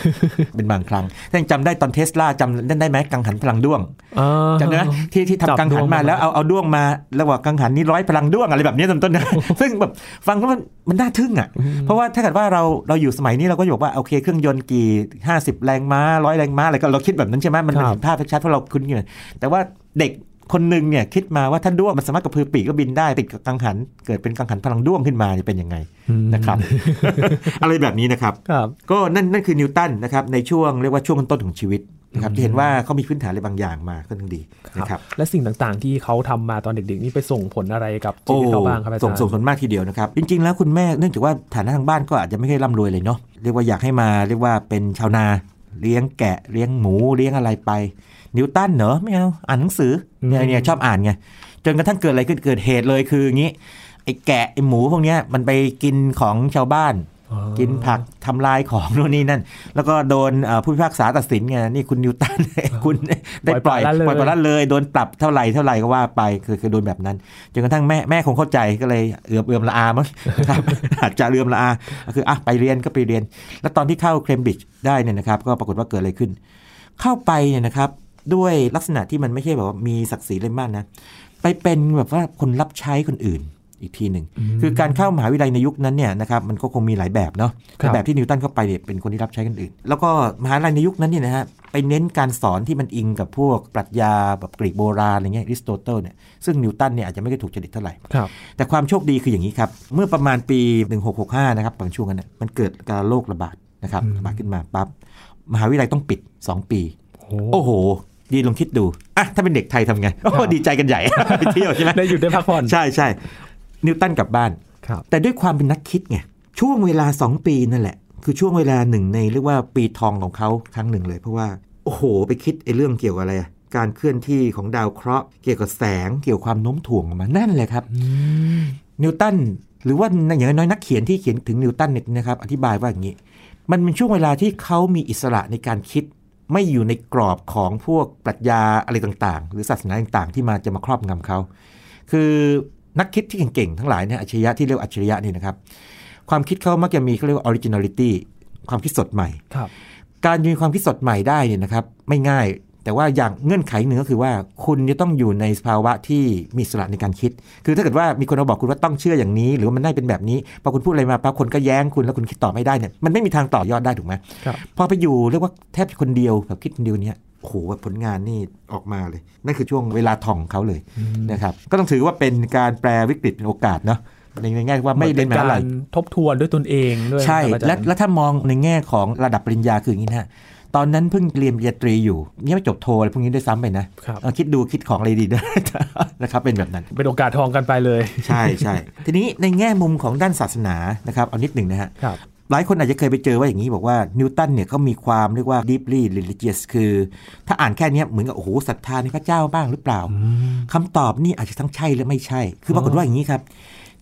เป็นบางครั้งถ้ายังจำได้ตอนเทสลาจำได้ไหมกังหันพลังด้วงอ่าจำได้ไหมที่ที่จับทำกังหันด้วงมามาแล้วเอาเอาด้วงมาแล้วว่ากังหันนี้ร้อยพลังด้วงอะไรแบบนี้ต้นต้นนะซึ่งแบบฟังแล้วมันมันน่าทึ่งอะ เพราะว่าถ้าเกิดว่าเราเราอยู่สมัยนี้เราก็จะบอกว่าโอเคเครื่องยนต์กี่ 50 แรงม้าร้อยแรงม้าอะไรก็เราคิดแบบนั้นใช่ไหมมันครับเห็นภาพชัดเพราะเราคุ้นกันแต่ว่าเด็ก คนหนึ่งเนี่ยคิดมาว่าถ้าด้วงมันสามารถกระพือปีกก็บินได้ติดกับกังหัน เกิดเป็นกังหันพลังด้วงขึ้นมาจะเป็นยังไงอืมนะครับ อะไรแบบนี้นะครับครับ ก็นั่นนั่นคือนิวตันนะครับในช่วงเรียกว่าช่วงต้นๆของชีวิตนะครับที่เห็นว่าเขามีพื้นฐานอะไรบางอย่างมาก็ทั้งดีนะครับและสิ่งต่างๆที่เขาทำมาตอนเด็กๆ นี่ไปส่งผลอะไรกับชีวิตเขาบ้างครับอาจารส่งย์ส่งผลมากทีเดียวนะครับ จริงๆ แล้วคุณแม่เนื่องจากว่าฐานะทางบ้านก็อาจจะไม่ได้ร่ำรวยเลยเนาะเรียกว่าอยากให้มาเรียกว่าเป็นชาวนาเลี้ยงแกะเลี้ยงหมูเลี้ยงอะไรไป นิวตันเหรอไม่เอาอ่านหนังสือเนี่ยเนี่ยชอบอ่านไงจนกระทั่งเกิดอะไรขึ้นเกิดเหตุเลยคืออย่างนี้ไอ้แกะไอ้หมูพวกเนี้ยมันไปกินของชาวบ้านอ๋อกินผักทำลายของโน่นนี่นั่น แล้วก็โดนเอ่อผู้พิพากษาตัดสินไงนี่คุณนิวตันคุณได้ปล่อยปล่อยปละละเลยปล่อยปละละเลยโดนปรับเท่าไหร่เท่าไหร่ก็ว่าไปคือคือโดนแบบนั้นจนกระทั่งแม่แม่คงเข้าใจก็เลยเอือมเอือมละอามั้งนะครับอาจจะเอือมละอาก็คืออะไปเรียนก็ไปเรียน แล้วตอนที่เข้าเคมบริดจ์ได้เนี่ยนะครับ ก็ปรากฏว่าเกิดอะไรขึ้น เข้าไปเนี่ยนะครับ ด้วยลักษณะที่มันไม่ใช่แบบว่ามีศักดิ์ศรีเลยมากนะ ไปเป็นแบบว่าคนรับใช้คนอื่นอีกทีหนึ่งคือการเข้ามหาวิทยาลัยในยุคนั้นเนี่ยนะครับมันก็คงมีหลายแบบเนาะครับแต่แบบที่นิวตันเข้าไปเนี่ยเป็นคนที่รับใช้คนอื่น แล้วก็มหาวิทยาลัยในยุคนั้นเนี่ยนะฮะไปเน้นการสอนที่มันอิงกับพวกปรัชญาแบบกรีกโบราณอะไรเงี้ยอริสโตเติลเนี่ยซึ่งนิวตันเนี่ยอาจจะไม่ได้ถูกจริตเท่าไหร่ครับแต่ความโชคดีคืออย่างนี้ครับเมื่อประมาณปี 1665 นะครับบางช่วงนั้นนะมันเกิดการโรคระบาดนะครับอืมระบาดขึ้นมาปั๊บมหาวิทยาลัยต้องปิด 2 ปี โอ้โอ้โห ยีนลองคิดดูอะถ้าเป็นเด็กไทยทำไงโอ้โหดีใจกันใหญ่ไปเที่ยวใช่ไหมได้หยุดได้พักผ่อนใช่ใช่นิวตันกลับบ้านครับแต่ด้วยความเป็นนักคิดไงช่วงเวลา 2 ปีนั่นแหละ คือช่วงเวลาหนึ่งในเรียกว่าปีทองของเขาครั้งหนึ่งเลย เพราะว่าโอ้โห ไปคิดไอ้เรื่องเกี่ยวกับอะไรอะการเคลื่อนที่ของดาวเคราะห์เกี่ยวกับแสงเกี่ยวกับความโน้มถ่วงออกมานั่นแหละครับอืมนิวตันหรือว่าอย่างน้อยนักเขียนที่เขียนถึงนิวตันเนี่ยนะครับ อธิบายว่าอย่างนี้ มันเป็นช่วงเวลาที่เขามีอิสระในการคิด ไม่อยู่ในกรอบของพวกปรัชญาอะไรต่างๆ หรือศาสนาต่างๆ ที่มาจะมาครอบงำเขา คือนักคิดที่เก่งๆ ทั้งหลายเนี่ยอัจฉริยะที่เรียกว่าอัจฉริยะนี่นะครับ ความคิดเขามักจะมีเขาเรียกว่า originality ความคิดสดใหม่ครับการมีความคิดสดใหม่ได้เนี่ยนะครับ ไม่ง่าย แต่ว่าอย่างเงื่อนไขหนึ่งก็คือว่าคุณจะต้องอยู่ในสภาวะที่มีอิสระในการคิด คือถ้าเกิดว่ามีคนมาบอกคุณว่าต้องเชื่ออย่างนี้ หรือว่ามันได้เป็นแบบนี้พอคุณพูดอะไรมาปั๊บคนก็แย้งคุณแล้วคุณคิดต่อไม่ได้เนี่ยมันไม่มีทางต่อยอดได้ถูกไหมครับพอไปอยู่เรียกว่าแทบจะคนเดียวแบบคิดคนเดียวเนี่ยโอ้โหแบบผลงานนี่ออกมาเลย นั่นคือช่วงเวลาทองของเขาเลยนะครับก็ต้องถือว่าเป็นการแปลวิกฤตเป็นโอกาสเนาะในในแง่ว่าไม่เรียนมหาลัยหมือนป็นการทบทวนด้วยตนเองด้วยใช่ครับอาจารย์และและถ้ามองในแง่ของระดับปริญญาคืออย่างนี้นะฮะ ตอนนั้นเพิ่งเรียนปริญญาตรีอยู่ยังไม่จบโทอะไรพวกนี้ด้วยซ้ำไปนะครับเออคิดดูคิดของอะไรดีนะนะครับเป็นแบบนั้น เป็นโอกาสทองกันไปเลย ใช่ใช่ทีนี้ในแง่มุมของด้านศาสนานะครับเอานิดหนึ่งนะฮะครับหลายคนอาจจะเคยไปเจอว่าอย่างนี้บอกว่านิวตันเนี่ยเขามีความเรียกว่า deeply religious คือ ถ้าอ่านแค่เนี้ยเหมือนกับโอ้โหศรัทธาในพระเจ้าบ้างหรือเปล่าคำตอบนี่อาจจะทั้งใช่และไม่ใช่ คือปรากฏว่าอย่างนี้ครับ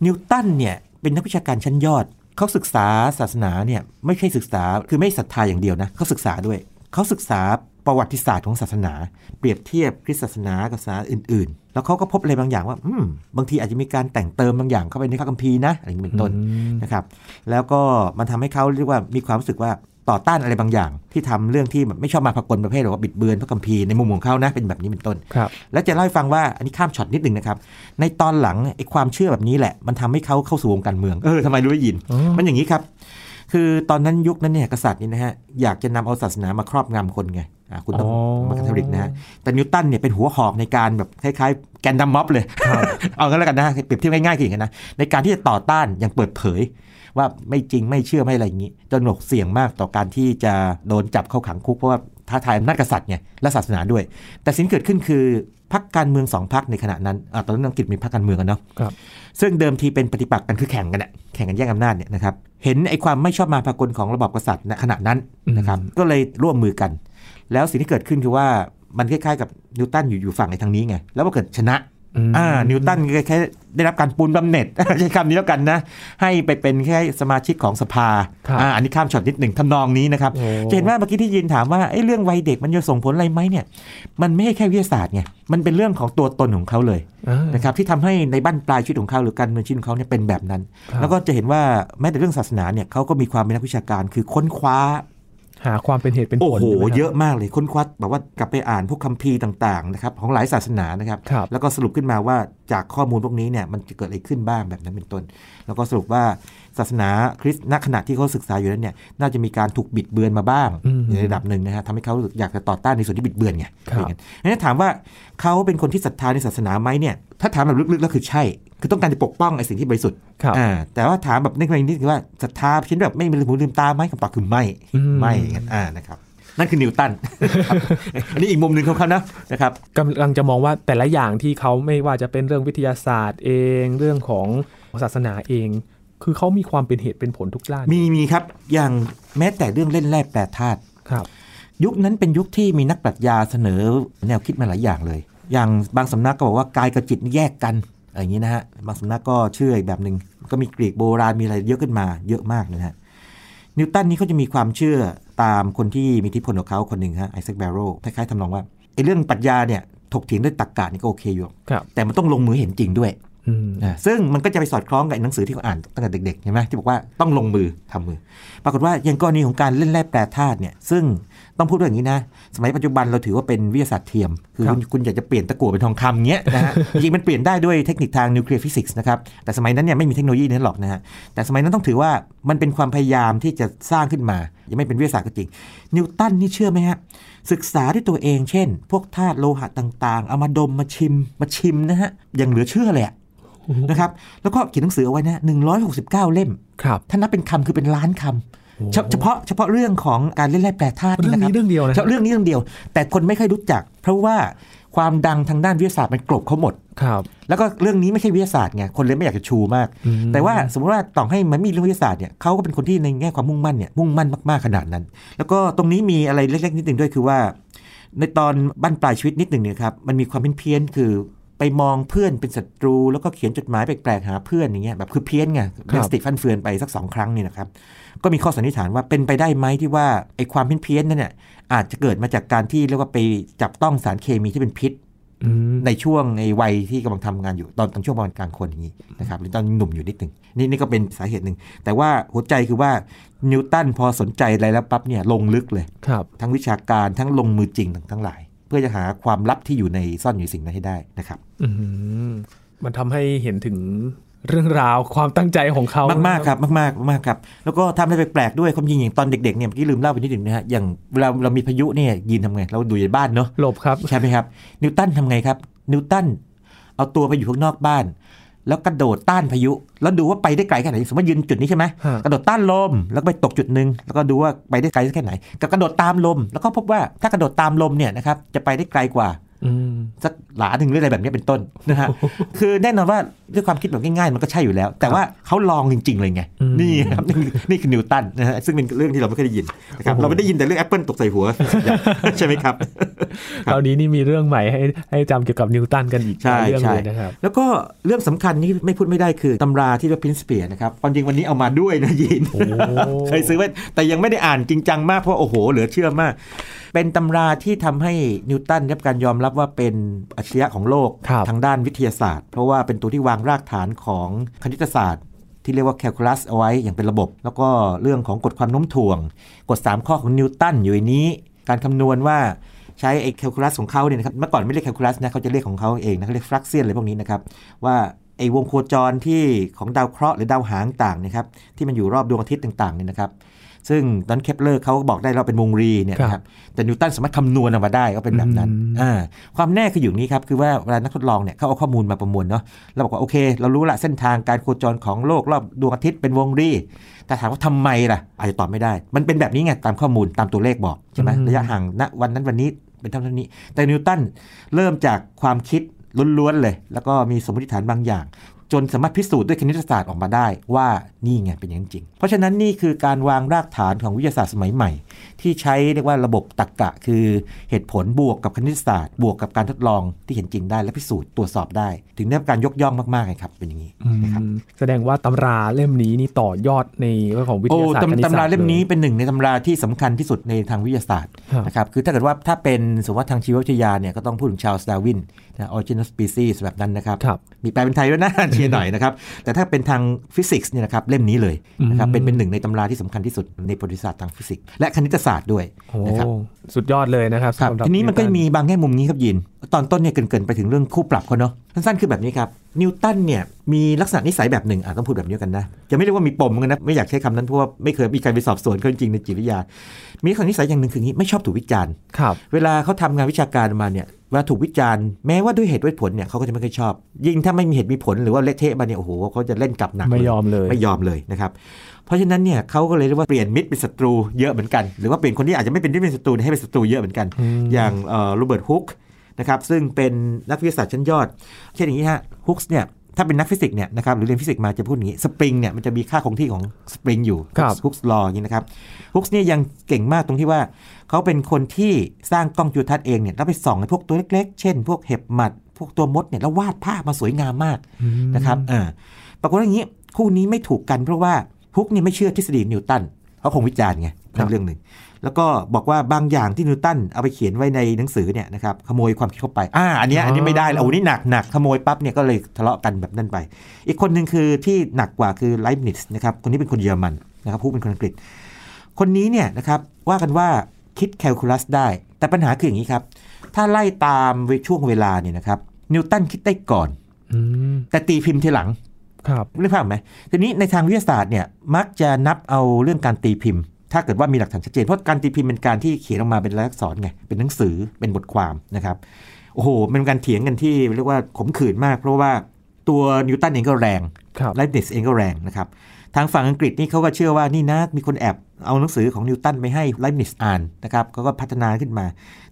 นิวตันเนี่ยเป็นนักวิชาการชั้นยอด เขาศึกษาศาสนาเนี่ยไม่ใช่ศึกษาคือไม่ศรัทธาอย่างเดียวนะเขาศึกษาด้วย เขาศึกษาประวัติศาสตร์ของศาสนา เปรียบเทียบคริสตศาสนากับศาสนาอื่น ๆ แล้วเขาก็พบอะไรบางอย่างว่าอืมบางทีอาจจะมีการแต่งเติมบางอย่างเข้าไปในพระคัมภีร์นะอะไรอย่างนี้เป็นต้นนะครับ แล้วก็มันทำให้เขาเรียกว่ามีความรู้สึกว่า ต่อต้านอะไรบางอย่าง ที่ทำเรื่องที่แบบไม่ชอบมาพากลประเภทหรือว่าบิดเบือนพระคัมภีร์ในมุมของเขานะเป็นแบบนี้เป็นต้นครับแล้วจะเล่าให้ฟังว่าอันนี้ข้ามช็อตนิดหนึ่งนะครับ ในตอนหลังไอ้ความเชื่อแบบนี้แหละ มันทำให้เขาเข้าสู่วงการเมืองเออทำไมรู้ได้ยินอ๋อมันอย่างนี้ครับ คือตอนนั้นยุคนั้นเนี่ยกษัตริย์นี่นะฮะอยากจะนำเอาศาสนามาครอบงำคนไงอะคุณต้องอ๋อมาคาทอลิกนะฮะแต่นิวตันเนี่ยเป็นหัวหอกในการแบบคล้ายๆ แกนนำม็อบเลย เอางั้นแล้วกันนะเปรียบเทียบง่ายๆคืออย่างนั้นนะในการที่จะต่อต้านอย่างเปิดเผย ว่าไม่จริงไม่เชื่อไม่อะไรอย่างนี้จนหนกเสี่ยงมากต่อการที่จะโดนจับเข้าขังคุกเพราะว่าท้าทายอำนาจกษัตริย์ไงและศาสนาด้วย แต่สิ่งที่เกิดขึ้นคือพรรคการเมืองสองพรรคในขณะนั้นอาตอนนั้นอังกฤษมีพรรคการเมืองกันเนาะครับซึ่งเดิมทีเป็นปฏิปักษ์กันคือแข่งกันอะแข่งกันแย่งอำนาจเนี่ยนะครับเห็นไอ้ความไม่ชอบมาพากลของระบอบกษัตริย์ณขณะนั้นนะครับก็เลยร่วมมือกัน แล้วสิ่งที่เกิดขึ้นคือว่ามันคล้ายๆกับนิวตันอยู่อยู่ฝั่งในทางนี้ไงแล้วพอเกิดชนะ อืมอ่า นิวตันก็แค่ได้รับการปูนบำเหน็จใช้คำนี้แล้วกันนะ ให้ไปเป็นแค่สมาชิกของสภาครับอ่าอันนี้ข้ามช็อตนิดหนึ่งทำนองนี้นะครับโอ้จะเห็นว่าเมื่อกี้ที่ยินถามว่าไอ้เรื่องวัยเด็กมันจะส่งผลอะไรไหมเนี่ย มันไม่ใช่แค่วิทยาศาสตร์ไง มันเป็นเรื่องของตัวตนของเขาเลยอ่านะครับที่ทำให้ในบ้านปลายชีวิตของเขาหรือการเมืองชีวิตของเขาเนี่ยเป็นแบบนั้นครับแล้วก็จะเห็นว่าแม้แต่เรื่องศาสนาเนี่ยเขาก็มีความเป็นนักวิชาการคือค้นคว้า หาความเป็นเหตุเป็นผโอ้ลโหใช่ไหมครับเยอะมากเลยค้นคว้าแบบว่ากลับไปอ่านพวกคัมภีร์ต่างๆนะครับของหลายศาสนานะครับครับแล้วก็สรุปขึ้นมาว่าจากข้อมูลพวกนี้เนี่ยมันจะเกิดอะไรขึ้นบ้างแบบนั้นเป็นต้น แล้วก็สรุปว่า ศาสนาคริสต์ณขณะที่เขาศึกษาอยู่นั้นเนี่ยน่าจะมีการถูกบิดเบือนมาบ้างอืมในระดับหนึ่งนะฮะทำให้เขารู้สึกอยากจะต่อต้านในส่วนที่บิดเบือนไงครับอย่างนั้นงั้นถามว่าเขาเป็นคนที่ศรัทธาในศาสนาไหมเนี่ยถ้าถามแบบลึกๆแล้วคือใช่ คือต้องการจะปกป้องไอ้สิ่งที่บริสุทธิ์ครับอ่าแต่ว่าถามแบบในกรณีนี้คือว่าศรัทธาเช่นแบบไม่มีลืมหูลืมตาไหมคำตอบคือไม่อืมไม่อย่างนั้นอ่านะครับนั่นคือนิวตันครับอันนี้อีกมุมหนึ่งของเขานะนะครับกำลังจะมองว่าแต่ละอย่างที่เขาไม่ว่าจะเป็นเรื่องวิทยาศาสตร์เอง เรื่องของศาสนาเอง คือเขามีความเป็นเหตุเป็นผลทุกด้าน มีมีครับ อย่างแม้แต่เรื่องเล่นแร่แปรธาตุครับ ยุคนั้นเป็นยุคที่มีนักปรัชญาเสนอแนวคิดมาหลายอย่างเลย อย่างบางสำนักก็บอกว่ากายกับจิตนี่แยกกันอะไรอย่างนี้นะฮะบางสำนักก็เชื่ออีกแบบหนึ่งก็มีกรีกโบราณมีอะไรเยอะขึ้นมาเยอะมากเลยนะฮะนิวตันนี่เขาจะมีความเชื่อตามคนที่มีอิทธิพลของเขาคนหนึ่งฮะไอแซคแบโรคล้ายๆทำนองว่าไอ้เรื่องปรัชญาเนี่ยถกเถียงด้วยตรรกะนี่ก็โอเคอยู่ครับแต่มันต้องลงมือเห็นจริงด้วยอืมอ่า ซึ่งมันก็จะไปสอดคล้องกับไอ้หนังสือที่เขาอ่านตั้งแต่เด็กๆใช่ไหมที่บอกว่าต้องลงมือทำมือ ปรากฏว่าอย่างกรณีของการเล่นแร่แปรธาตุเนี่ยซึ่งต้องพูดว่าอย่างนี้นะ สมัยปัจจุบันเราถือว่าเป็นวิทยาศาสตร์เทียม คือครับคุณคุณอยากจะเปลี่ยนตะกั่วเป็นทองคำเงี้ยนะฮะจริงๆมันเปลี่ยนได้ด้วยเทคนิคทางนิวเคลียร์ฟิสิกส์นะครับ แต่สมัยนั้นเนี่ยไม่มีเทคโนโลยีนั้นหรอกนะฮะ แต่สมัยนั้นต้องถือว่ามันเป็นความพยายามที่จะสร้างขึ้นมา ยังไม่เป็นวิทยาศาสตร์ก็จริง นิวตันนี่เชื่อไหมฮะ ศึกษาด้วยตัวเอง เช่น พวกธาตุโลหะต่างๆ เอามาดมมาชิมมาชิมนะฮะอย่างเหลือเชื่อเลยอะ นะครับ แล้วก็เขียนหนังสือเอาไว้นะ169เล่มครับถ้านับเป็นคำคือเป็นล้านคำเฉเฉพาะเฉพาะเรื่องของการเล่นแร่แปรธาตุเรื่องนะคนี้รับเรื่องเดียวนะเฉพาะเรื่องนี้เรื่องเดียว แต่คนไม่ค่อยรู้จัก เพราะว่าความดังทางด้านวิทยาศาสตร์มันกลบเขาหมดครับ แล้วก็เรื่องนี้ไม่ใช่วิทยาศาสตร์ไง คนเลยไม่อยากจะชูมากอืมแต่ว่าสมมติว่าต่อให้มันมีเรื่องวิทยาศาสตร์เนี่ยเขาก็เป็นคนที่ในแง่ความมุ่งมั่นเนี่ยมุ่งมั่นมากๆขนาดนั้น แล้วก็ตรงนี้มีอะไรเล็ก ๆ นิดหนึ่งด้วยคือว่า ในตอนบั้นปลายชีวิตนิดหนึ่งเนี่ยครับ มันมีความเพี้ยนๆคือ ไปมองเพื่อนเป็นศัตรู แล้วก็เขียนจดหมายแปลกๆหาเพื่อนอย่างเงี้ยแบบคือเพี้ยนไงเรื่องสติฟันเฟือนไปสักสองครั้งนี่นะครับ ก็มีข้อสันนิษฐานว่าเป็นไปได้ไหมที่ว่าไอ้ความเพี้ยนๆนั่นเนี่ยอาจจะเกิดมาจากการที่เรียกว่าไปจับต้องสารเคมีที่เป็นพิษอืมในช่วงในวัยที่กำลังทำงานอยู่ตอนตอนช่วงประมาณกลางคนอย่างนี้นะครับหรือตอนหนุ่มอยู่นิดหนึ่งนี่นี่ก็เป็นสาเหตุหนึ่ง แต่ว่าหัวใจคือว่านิวตันพอสนใจอะไรแล้วปั๊บเนี่ยลงลึกเลยครับทั้งวิชาการทั้งลงมือจริงทั้งทั้งหลาย เพื่อจะหาความลับที่อยู่ในซ่อนอยู่ในสิ่งนั้นให้ได้นะครับอืมมันทำให้เห็นถึงเรื่องราวความตั้งใจของเขามากมากๆครับมากมากๆมากๆครับแล้วก็ทำอะไรแปลกๆด้วยความจริงอย่างตอนเด็กๆเนี่ยเมื่อกี้ลืมเล่าไปนิดหนึ่งนะฮะอย่างเวลาเรามีพายุเนี่ยยินทำไงเราดูในบ้านเนาะหลบครับใช่ไหมครับนิวตันทำไงครับนิวตันเอาตัวไปอยู่ข้างนอกบ้าน แล้วกระโดดต้านพายุ แล้วดูว่าไปได้ไกลแค่ไหนสมมติยืนจุดนี้ใช่ไหมฮะกระโดดต้านลมแล้วก็ไปตกจุดหนึ่งแล้วก็ดูว่าไปได้ไกลแค่ไหนกับกระโดดตามลม แล้วก็พบว่าถ้ากระโดดตามลมเนี่ยนะครับจะไปได้ไกลกว่าอืม สักหลาหนึ่งหรืออะไรแบบนี้เป็นต้นนะฮะคือแน่นอนว่าด้วยความคิดแบบง่ายๆ มันก็ใช่อยู่แล้ว แต่ว่าเขาลองจริง ๆ เลยไงอืมนี่ครับนี่คือนี่คือนิวตันนะฮะซึ่งเป็นเรื่องที่เราไม่เคยได้ยินนะครับโอ้โหเราไม่ได้ยินแต่เรื่องแอปเปิลตกใส่หัว ใช่ไหมครับคราวนี้นี่มีเรื่องใหม่ให้ให้จำเกี่ยวกับนิวตันกันอีกใช่หลายเรื่องใช่เลยนะครับแล้วก็เรื่องสำคัญที่ไม่พูดไม่ได้คือตำราที่เรียกพินสเปียนะครับความจริงวันนี้เอามาด้วยนะยินโอ้เคยซื้อไว้แต่ยังไม่ได้อ่านจริงจังมากเพราะโอ้โหเหลือเชื่อมาก เป็นตำราที่ทำให้นิวตันได้รับการยอมรับว่าเป็นอัจฉริยะของโลกครับทางด้านวิทยาศาสตร์ เพราะว่าเป็นตัวที่วางรากฐานของคณิตศาสตร์ที่เรียกว่าแคลคูลัสเอาไว้อย่างเป็นระบบ แล้วก็เรื่องของกฎความโน้มถ่วง กฎ 3 ข้อของนิวตันอยู่ในนี้ การคำนวณว่าใช้ไอ้แคลคูลัสของเขาเนี่ยนะครับเมื่อก่อนไม่เรียกแคลคูลัสนะเขาจะเรียกของเขาเองนะเขาเรียก fluxion อะไรพวกนี้นะครับว่าไอ้วงโคจรที่ของดาวเคราะห์หรือดาวหางต่างเนะครับที่มันอยู่รอบดวงอาทิตย์ต่างๆเนี่ยนะครับ ซึ่งตอนเคปเลอร์เขาก็บอกได้เราเป็นวงรีเนี่ยนะครับแต่นิวตันสามารถคำนวณออกมาได้ก็เป็นแบบนั้นอืมอ่าความแน่คืออยู่นี้ครับคือว่าเวลานักทดลองเนี่ยเขาเอาข้อมูลมาประมวลเนาะเราบอกว่าโอเค เรารู้ละเส้นทางการโคจรของโลกรอบดวงอาทิตย์เป็นวงรี แต่ถามว่าทำไมล่ะ อาจจะตอบไม่ได้ มันเป็นแบบนี้ไงตามข้อมูลตามตัวเลขบอกใช่ไหมอืมระยะห่างณวันนั้นวันนี้เป็นเท่านี้ แต่นิวตันเริ่มจากความคิดล้วนๆเลย แล้วก็มีสมมติฐานบางอย่าง จนสามารถพิสูจน์ด้วยคณิตศาสตร์ออกมาได้ว่านี่ไงเป็นอย่างจริง เพราะฉะนั้นนี่คือการวางรากฐานของวิทยาศาสตร์สมัยใหม่ ที่ใช้เรียกว่าระบบตรรกะ คือเหตุผลบวกกับคณิตศาสตร์ บวกกับการทดลองที่เห็นจริงได้และพิสูจน์ตรวจสอบได้ ถึงได้รับการยกย่องมากๆเลยครับเป็นอย่างนี้อืมนะครับแสดงว่าตำราเล่มนี้นี่ต่อยอดในเรื่องของวิทยาศาสตร์คณิตตำศาสตร์ตำราเล่มนี้เนี่ยเป็นหนึ่งในตำราที่สำคัญที่สุดในทางวิทยาศาสตร์ครับนะครับคือถ้าเกิดว่าถ้าเป็นสมมติว่าทางชีววิทยาเนี่ยก็ต้องพูดถึงชา l ส d ดาวินนะ origin of species แบบนั้นนะครับครับมีแปลเป็นไทยด้วยนะเชียร์หน่อยนะครับแต่ถ้าเป็นทางฟิสิกส์เนี่ยนะครับเล่มนี้เลยนะครับอืมเป็นเป็นหนึ่งในตำราที่สำคัญที่สุดในประวัติศาสตร์ทางฟิสิกส์และคณิตศาสตร์ด้วยโอ้นะครับสุดยอดเลยนะครับครับสำหรับทีนี้มันก็วตัมีบางแง่มุมนี้ครับยินตอนต้นเนี่ยเกรินๆไปถึงเรื่องคู่ปรับเขาเนาะสั้นๆคือแบบนี้ครับนิวตันเนี่ยมีลักษณะนิสัยแบบหนึ่งอะต้องพูดแบบนี้กันนะจะไม่เรียกว่ามีปมเหมือนกันนะไม่อยากใช้คำนั้นเพราะว่าไม่เคยมีใครไปสอบสวนเขาจริงๆในจิตวิทยา มีลักษณะนิสัยอย่างหนึ่งคืออย่างนี้ไม่ชอบถูกวิจารณ์ครับเวลาเขาทำงานวิชาการมาเนี่ยเวลาถูกวิจารณ์แม้ว่าด้วยเหตุด้วยผลเนี่ยเขาก็จะไม่ค่อยชอบ ยิ่งถ้าไม่มีเหตุมีผลหรือว่าเละเทะมาเนี่ยโอ้โหเขาจะเล่นกลับหนักไม่เลยยอมเลยไม่ยอมเลยนะครับเพราะฉะนั้นเนี่ยเขาก็เลยเรียกว่าเปลี่ยนมิตรเป็นศัตรูเยอะเหมือนกัน หรือว่าเปลี่ยนคนที่อาจจะไม่เป็นมิตรเป็นศัตรูให้เป็นศัตรูเยอะเหมือนกันอืมอย่างโรเบิร์ตฮุก นะครับซึ่งเป็นนักวิทยาศาสตร์ชั้นยอด เช่นอย่างนี้ฮะฮุกส์เนี่ยถ้าเป็นนักฟิสิกส์เนี่ยนะครับหรือเรียนฟิสิกส์มาจะพูดอย่างนี้สปริงเนี่ยมันจะมีค่าคงที่ของสปริงอยู่ครับ Hooke's law อย่างนี้นะครับฮุกส์เนี่ยยังเก่งมากตรงที่ว่า เขาเป็นคนที่สร้างกล้องจุลทรรศน์เองเนี่ยแล้วไปส่องในพวกตัวเล็กๆ เช่น พวกเห็บหมัด พวกตัวมดเนี่ยแล้ววาดภาพมาสวยงามมากอืมนะครับอ่าปรากฏว่าอย่างนี้คู่นี้ไม่ถูกกันเพราะว่าฮุกเนี่ยไม่เชื่อทฤษฎีนิวตันเขาคงวิจารณ์ไงครับ นั่นเรื่องหนึ่ง แล้วก็บอกว่าบางอย่างที่นิวตันเอาไปเขียนไว้ในหนังสือเนี่ยนะครับขโมยความคิดเข้าไปอ่าอันเนี้ยอันนี้ไม่ได้แล้วโอ้นี่หนักหนักขโมยปั๊บเนี่ยก็เลยทะเลาะกันแบบนั้นไป อีกคนหนึ่งคือที่หนักกว่าคือไลฟ์นิสนะครับคนนี้เป็นคนเยอรมันนะครับผู้เป็นคนอังกฤษ คนนี้เนี่ยนะครับว่ากันว่าคิดแคลคูลัสได้ แต่ปัญหาคืออย่างนี้ครับ ถ้าไล่ตามช่วงเวลาเนี่ยนะครับนิวตันคิดได้ก่อนอืมแต่ตีพิมพ์ทีหลังครับเรื่องภาพไหมทีนี้ในทางวิทยาศาสตร์เนี่ยมักจะนับเอาเรื่องการตีพิมพ์ ถ้าเกิดว่ามีหลักฐานชัดเจน เพราะการตีพิมพ์เป็นการที่เขียนออกมาเป็นลายลักษณ์อักษรไง เป็นหนังสือ เป็นบทความนะครับ โอ้โห เป็นการเถียงกันที่เรียกว่าขมขื่นมาก เพราะว่าตัวนิวตันเองก็แรงครับไลบ์นิซเองก็แรงนะครับ ทางฝั่งอังกฤษนี่เขาก็เชื่อว่านี่นะ มีคนแอบเอาหนังสือของนิวตันไปให้ไลบ์นิซอ่านนะครับเขาก็พัฒนาขึ้นมา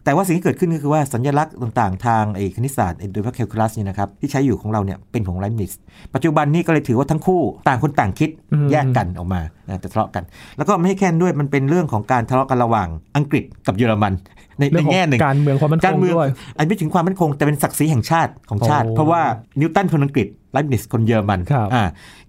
แต่ว่าสิ่งที่เกิดขึ้นก็คือว่าสัญลักษณ์ต่างๆ ทางไอ้คณิตศาสตร์โดยเฉพาะแคลคูลัสเนี่ยนะครับที่ใช้อยู่ของเราเนี่ยเป็นของไลบ์นิซปัจจุบันนี้ก็เลยถือว่าทั้งคู่ต่างคนต่างคิดอืมแยกกันออกมานะแต่ทะเลาะกัน แล้วก็ไม่ให้แค่นั้นด้วยมันเป็นเรื่องของการทะเลาะกันระหว่างอังกฤษกับเยอรมันในเรื่องของในแง่หนึ่งการเมืองความมั่นคงการเมืองด้วยอันไม่ถึงความมั่นคงแต่เป็นศักดิ์ศรีแห่งชาติของชาติโอ้เพราะว่านิวตันคนอังกฤษ ไลบ์นิซคนเยอรมันครับอ่า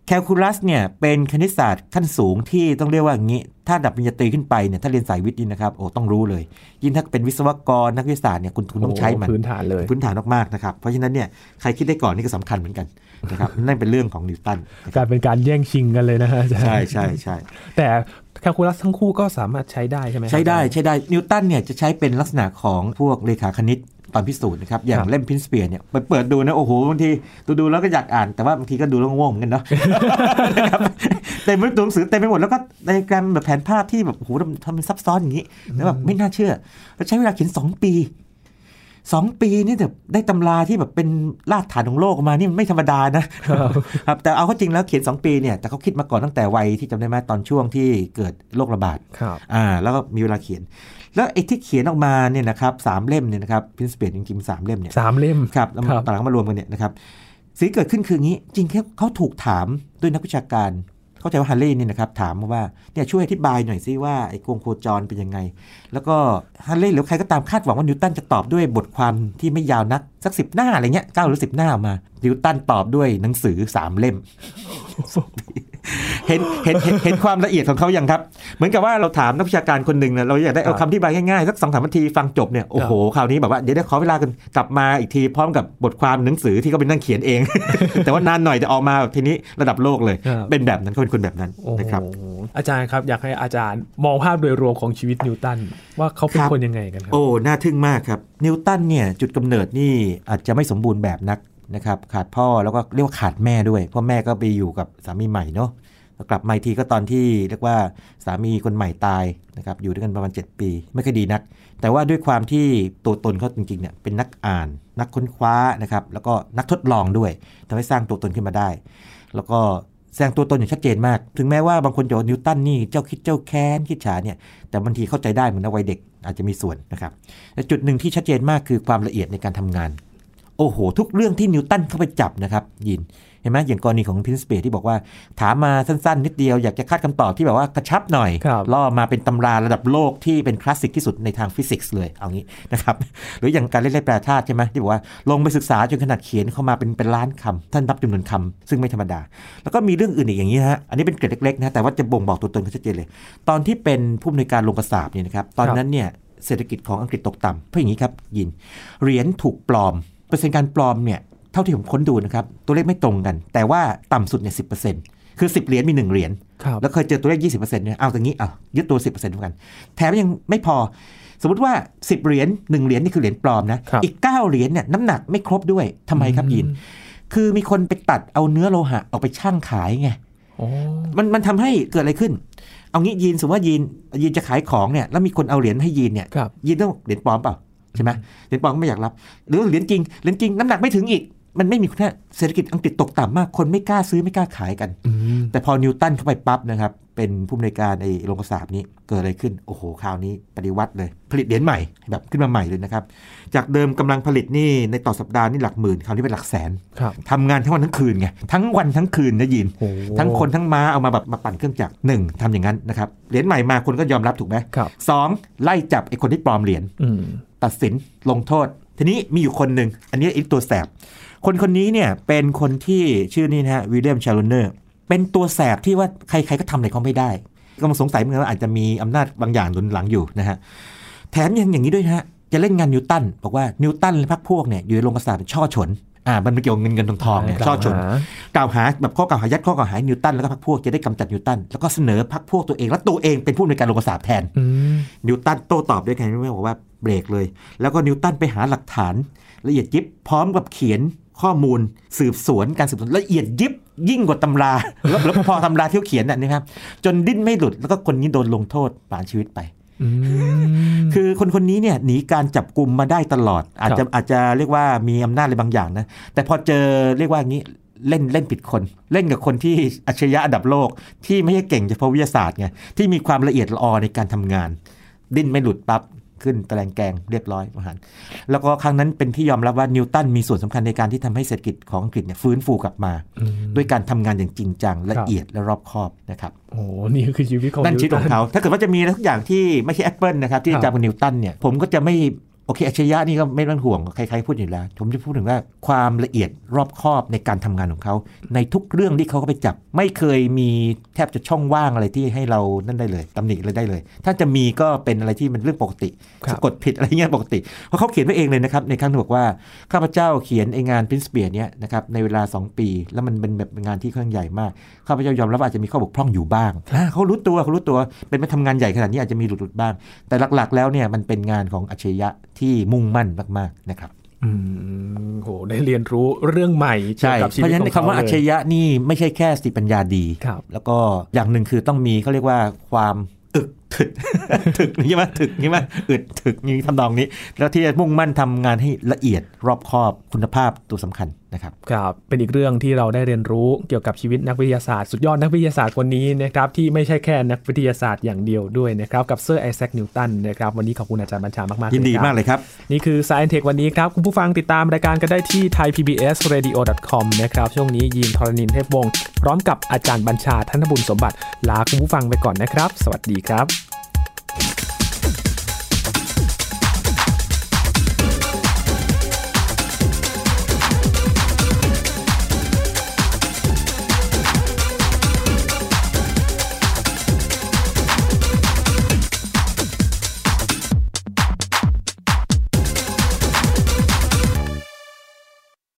แคลคูลัสเนี่ยเป็นคณิตศาสตร์ขั้นสูงที่ต้องเรียกว่าอย่างนี้ ระดับปริญญาตรีขึ้นไปเนี่ยถ้าเรียนสายวิทย์นี่นะครับโอ้ต้องรู้เลย ยิ่งถ้าเป็นวิศวกรนักวิทยาศาสตร์เนี่ยคุณคุณต้องใช้มันโอ้พื้นฐานเลยพื้นฐานมากๆนะครับเพราะฉะนั้นเนี่ยใครคิดได้ก่อนนี่ก็สำคัญเหมือนกันนะครับนั่นเป็นเรื่องของนิวตันกลายเป็นการแย่งชิงกันเลยนะฮะอาจารย์ใช่ใช่ใช่แต่แคลคูลัสทั้งคู่ก็สามารถใช้ได้ใช่ไหมครับใช้ได้ใช้ได้นิวตันเนี่ยจะใช้เป็นลักษณะของพวกเลขาคณิต ตอนพิสูจน์นะครับ อย่างครับเล่มพินสเปียร์เนี่ยไปเปิดดูนะ โอ้โหบางทีดูดูๆแล้วก็อยากอ่าน แต่ว่าบางทีก็ดูแล้วง่วงเหมือนกันเนาะนะครับเต็มไปด้วยตัวหนังสือเต็มไปหมดแล้วก็ไดอะแกรมแบบแผนภาพที่แบบโอ้โหทำทำเป็นซับซ้อนอย่างนี้แล้วแบบไม่น่าเชื่อแล้วใช้เวลาเขียน2 ปี 2ปีนี่แบบได้ตำราที่แบบเป็นรากฐานของโลกออกมานี่มันไม่ธรรมดานะครับครับแต่เอาเข้าจริงแล้วเขียน 2 ปีเนี่ยแต่เขาคิดมาก่อนตั้งแต่วัยที่จำได้ไหมตอนช่วงที่เกิดโรคระบาดครับอ่าแล้วก็มีเวลาเขียน แล้วไอ้ที่เขียนออกมาเนี่ยนะครับสามเล่มเนี่ยนะครับพินสเปียจริงๆสามเล่มเนี่ยสามเล่มครับแล้วครับตอนหลังมารวมกันเนี่ยนะครับสิ่งที่เกิดขึ้นคืออย่างนี้จริงแค่เขาถูกถามด้วยนักวิชาการ เข้าใจว่าฮันเล่เนี่ยนะครับถามมาว่าเนี่ยช่วยอธิบายหน่อยซิว่าไอ้กวงโคจรเป็นยังไง แล้วก็ฮันเล่หรือใครก็ตามคาดหวังว่านิวตันจะตอบด้วยบทความที่ไม่ยาวนักสักสิบหน้าอะไรเงี้ยเก้าหรือสิบหน้ามานิวตันตอบด้วยหนังสือสามเล่ม เห็นเห็นเห็นเห็นความละเอียดของเขายังครับ เหมือนกับว่าเราถามนักวิชาการคนหนึ่งเนี่ยเราอยากได้เอาครับคำที่บายง่ายๆสักสองสามนาทีฟังจบเนี่ยโอ้โหคราวนี้แบบว่าเดี๋ยวได้ขอเวลากันกลับมาอีกทีพร้อมกับบทความหนังสือที่เขาเป็นนั่งเขียนเอง แต่ว่านานหน่อยจะออกมาแบบทีนี้ระดับโลกเลยครับเป็นแบบนั้นเขาเป็นคนแบบนั้นโอ้โหนะครับอาจารย์ครับอยากให้อาจารย์มองภาพโดยรวมของชีวิตนิวตันว่าเขาเป็นครับคนยังไงกันครับโอ้น่าทึ่งมากครับนิวตันเนี่ยจุดกำเนิดนี่อาจจะไม่สมบูรณ์แบบนัก นะครับขาดพ่อแล้วก็เรียกว่าขาดแม่ด้วย เพราะแม่ก็ไปอยู่กับสามีใหม่เนาะแล้วกลับมาอีกทีก็ตอนที่เรียกว่าสามีคนใหม่ตายนะครับอยู่ด้วยกันประมาณ 7 ปี ไม่ค่อยดีนัก แต่ว่าด้วยความที่ตัวตนเขาจริงๆเนี่ยเป็นนักอ่าน นักค้นคว้านะครับแล้วก็นักทดลองด้วยทำให้สร้างตัวตนขึ้นมาได้ แล้วก็แสดงตัวตนอย่างชัดเจนมาก ถึงแม้ว่าบางคนจะนิวตันนี่เจ้าคิดเจ้าแค้นอิจฉาเนี่ย แต่บางทีเข้าใจได้เหมือนในวัยเด็กอาจจะมีส่วนนะครับแต่จุดหนึ่งที่ชัดเจนมากคือความละเอียดในการทำงาน โอ้โห ทุกเรื่องที่นิวตันเข้าไปจับนะครับ ยินเห็นไหมอย่างกรณีของพรินซิเปียที่บอกว่า ถามมาสั้น ๆ นิดเดียวอยากจะคาดคำตอบที่แบบว่ากระชับหน่อยครับล่อมาเป็นตำราระดับโลกที่เป็นคลาสสิกที่สุดในทางฟิสิกส์เลยเอางี้นะครับ หรืออย่างการเล่นเล่นแปรธาตุใช่ไหมที่บอกว่าลงไปศึกษาจนขนาดเขียนเข้ามาเป็นเป็นล้านคำท่านนับจำนวนคำซึ่งไม่ธรรมดา แล้วก็มีเรื่องอื่นอีกอย่างนี้นะฮะอันนี้เป็นเกร็ดเล็กๆนะแต่ว่าจะบ่งบอกตัวตนเขาชัดเจนเลย ตอนที่เป็นผู้อำนวยการโรงกระสาบเนี่ยนะครับตอนนั้นเนี่ยเศรษฐกิจของอังกฤษตกต่ำเพราะอย่างนี้ครับยินเหรียญถูกปลอม เปอร์เซ็นต์การปลอมเนี่ยเท่าที่ผมค้นดูนะครับตัวเลขไม่ตรงกัน แต่ว่าต่ำสุดเนี่ยสิคือ 10 เหรียญมี 1 เหรียญครับแล้วเคยเจอตัวเลข 20%เนี่ยเอาตรงนี้อะยึดตัว 10%เหมือนกัน แถมยังไม่พอ สมมติว่า 10 เหรียญ1เหรียญนี่คือเหรียญปลอมนะครับอีก 9 เหรียญเนี่ยน้ำหนักไม่ครบด้วยทำไมครับยินอืมคือมีคนไปตัดเอาเนื้อโลหะออกไปชั่งขายไงโอ้มันมันทำให้เกิดอะไรขึ้น เอางี้ยีนสมมติว่ายีนยีนจะขายของเนี่ยแล้วมีคนเอาเหรียญให้ยีนเนี่ยครับยีนต้องเหรียญปลอมเปล่า ใช่ไหมเหรียญปลอมก็ไม่อยากรับ หรือเหรียญจริงเหรียญจริงน้ำหนักไม่ถึงอีก มันไม่มีคุณค่าเศรษฐกิจอังกฤษตกต่ำมาก คนไม่กล้าซื้อไม่กล้าขายกันอืมแต่พอนิวตันเข้าไปปั๊บนะครับ เป็นผู้อำนวยการไอ้โรงกระสาบนี้เกิดอะไรขึ้น โอ้โห คราวนี้ปฏิวัติเลย ผลิตเหรียญใหม่แบบขึ้นมาใหม่เลยนะครับ จากเดิมกำลังผลิตนี่ในต่อสัปดาห์นี่หลักหมื่น คราวนี้เป็นหลักแสนครับทำงานทั้งวันทั้งคืนไง ทั้งวันทั้งคืนนะยินโอ้ทั้งคนทั้งม้าเอามาแบบมาปั่นเครื่องจักรหนึ่งทำอย่างนั้นนะครับ เหรียญใหม่มาคนก็ยอมรับถูกไหมครับสองไล่จับไอ้คนที่ปลอมเหรียญอืมตัดสินลงโทษทีนี้มีอยู่คนหนึ่งอันนี้ไอ้ตัวแสบ คนคนนี้เนี่ยเป็นคนที่ชื่อนี้นะฮะวิลเลียมชาลเนอร์เป็นตัวแสบที่ว่าใครๆก็ทำอะไรเขาไม่ได้กำลังสงสัยเหมือนกันว่าอาจจะมีอำนาจบางอย่างหนุนหลังอยู่นะฮะแถมยังอย่างนี้ด้วยนะฮะจะเล่นงานนิวตันบอกว่านิวตันและพรรคพวกเนี่ยอยู่ในโรงกระสาบเป็นช่อฉนอ่ามันเป็นเกี่ยวกับเงินเงินทองทองเนี่ยช่อฉนกล่าวหาแบบข้อกล่าวหายัดข้อกล่าวหาให้นิวตันแล้วก็พรรคพวกจะได้กำจัดนิวตันแล้วก็เสนอพรรคพวกตัวเองและตัวเองเป็นผู้ในวยการโรงกระสาบแทนอืมนิวตันโต้ตอบด้วยไงรู้ไหมบอกว่าเบรกเลย แล้วก็นิวตันไปหาหลักฐานละเอียดยิบพร้อมกับเขียน ข้อมูลสืบสวนการสืบสวนละเอียดยิบยิ่งกว่าตำราแล้วแล้วพอตำราที่เขาเขียนน่ะนะครับ จนดิ้นไม่หลุดแล้วก็คนนี้โดนลงโทษประหารชีวิตไปอืมคือคนคนนี้เนี่ยหนีการจับกลุ่มมาได้ตลอด อาจจะอาจจะเรียกว่ามีอำนาจอะไรบางอย่างนะแต่พอเจอเรียกว่าอย่างนี้เล่นเล่นผิดคน เล่นกับคนที่อัจฉริยะอันดับโลก ที่ไม่ใช่เก่งเฉพาะวิทยาศาสตร์ไงที่มีความละเอียดละออในการทำงาน ดิ้นไม่หลุดปั๊บ ขึ้นตะแลงแกงเรียบร้อยประหารแล้วก็ครั้งนั้นเป็นที่ยอมรับว่านิวตันมีส่วนสำคัญในการที่ทำให้เศรษฐกิจของอังกฤษเนี่ยฟื้นฟูกลับมา ด้วยการทำงานอย่างจริงจังละเอียดและรอบคอบนะครับโอ้นี่คือชีวิตของนั่นชีวิตของนิวตัเขา ถ้าเกิดว่าจะมีอะไรทุกอย่างที่ไม่ใช่แอปเปิลนะครับที่ครับอาจารย์นิวตันเนี่ยผมก็จะไม่ โอเคอัจฉริยะนี่ก็ไม่ต้องห่วงใครๆพูดอยู่แล้ว ผมจะพูดถึงว่าความละเอียดรอบคอบในการทำงานของเขา ในทุกเรื่องที่เขาก็ไปจับ ไม่เคยมีแทบจะช่องว่างอะไรที่ให้เรานั่นได้เลยตำหนิเลยได้เลย ถ้าจะมีก็เป็นอะไรที่มันเรื่องปกติครับสะกดผิดอะไรเงี้ยปกติเพราะเขาเขียนไว้เองเลยนะครับในครั้งที่บอกว่าข้าพเจ้าเขียนไองาน Prince Bear เนี่ยนะครับในเวลา 2 ปี แล้วมันเป็นแบบงานที่ค่อนข้างใหญ่มากข้าพเจ้ายอมรับว่าอาจจะมีข้อบกพร่องอยู่บ้างอ่าเขารู้ตัวเขารู้ตัวเป็นมาทำงานใหญ่ขนาดนี้อาจจะมีหลุดๆบ้าง แต่หลักๆ แล้วเนี่ยมันเป็นงานของอัจฉริยะที่มุ่งมั่นมากๆนะครับอืมโหได้เรียนรู้เรื่องใหม่เกี่ยใช่วกับชีเพวิตราะฉะขนั้อนงเขาคำว่าอัจฉเลยริยะนี่ไม่ใช่แค่สติปัญญาดีครับแล้วก็อย่างหนึ่งคือต้องมีเขาเรียกว่าความอึกถึกถึกใช่ไหมถึกใช่ไหมอึดถึกนี่ทำนองนี้ แล้วที่จะมุ่งมั่นทำงานให้ละเอียดรอบคอบคุณภาพตัวสำคัญนะครับครับ เป็นอีกเรื่องที่เราได้เรียนรู้เกี่ยวกับชีวิตนักวิทยาศาสตร์ สุดยอดนักวิทยาศาสตร์คนนี้นะครับที่ไม่ใช่แค่นักวิทยาศาสตร์อย่างเดียวด้วยนะครับกับเซอร์ไอแซคนิวตันนะครับวันนี้ขอบคุณอาจารย์บัญชามากๆยินดีครับมากเลยครับ นี่คือ Science Tech วันนี้ครับ คุณผู้ฟังติดตามรายการกันได้ที่ thaipbsradio.com นะครับช่วงนี้ยีนทรณินเทพวงศ์พร้อมกับอาจารย์บัญชาธนบุญสมบัติลาคุณผู้ฟังไปก่อนนะครับ สวัสดีครับ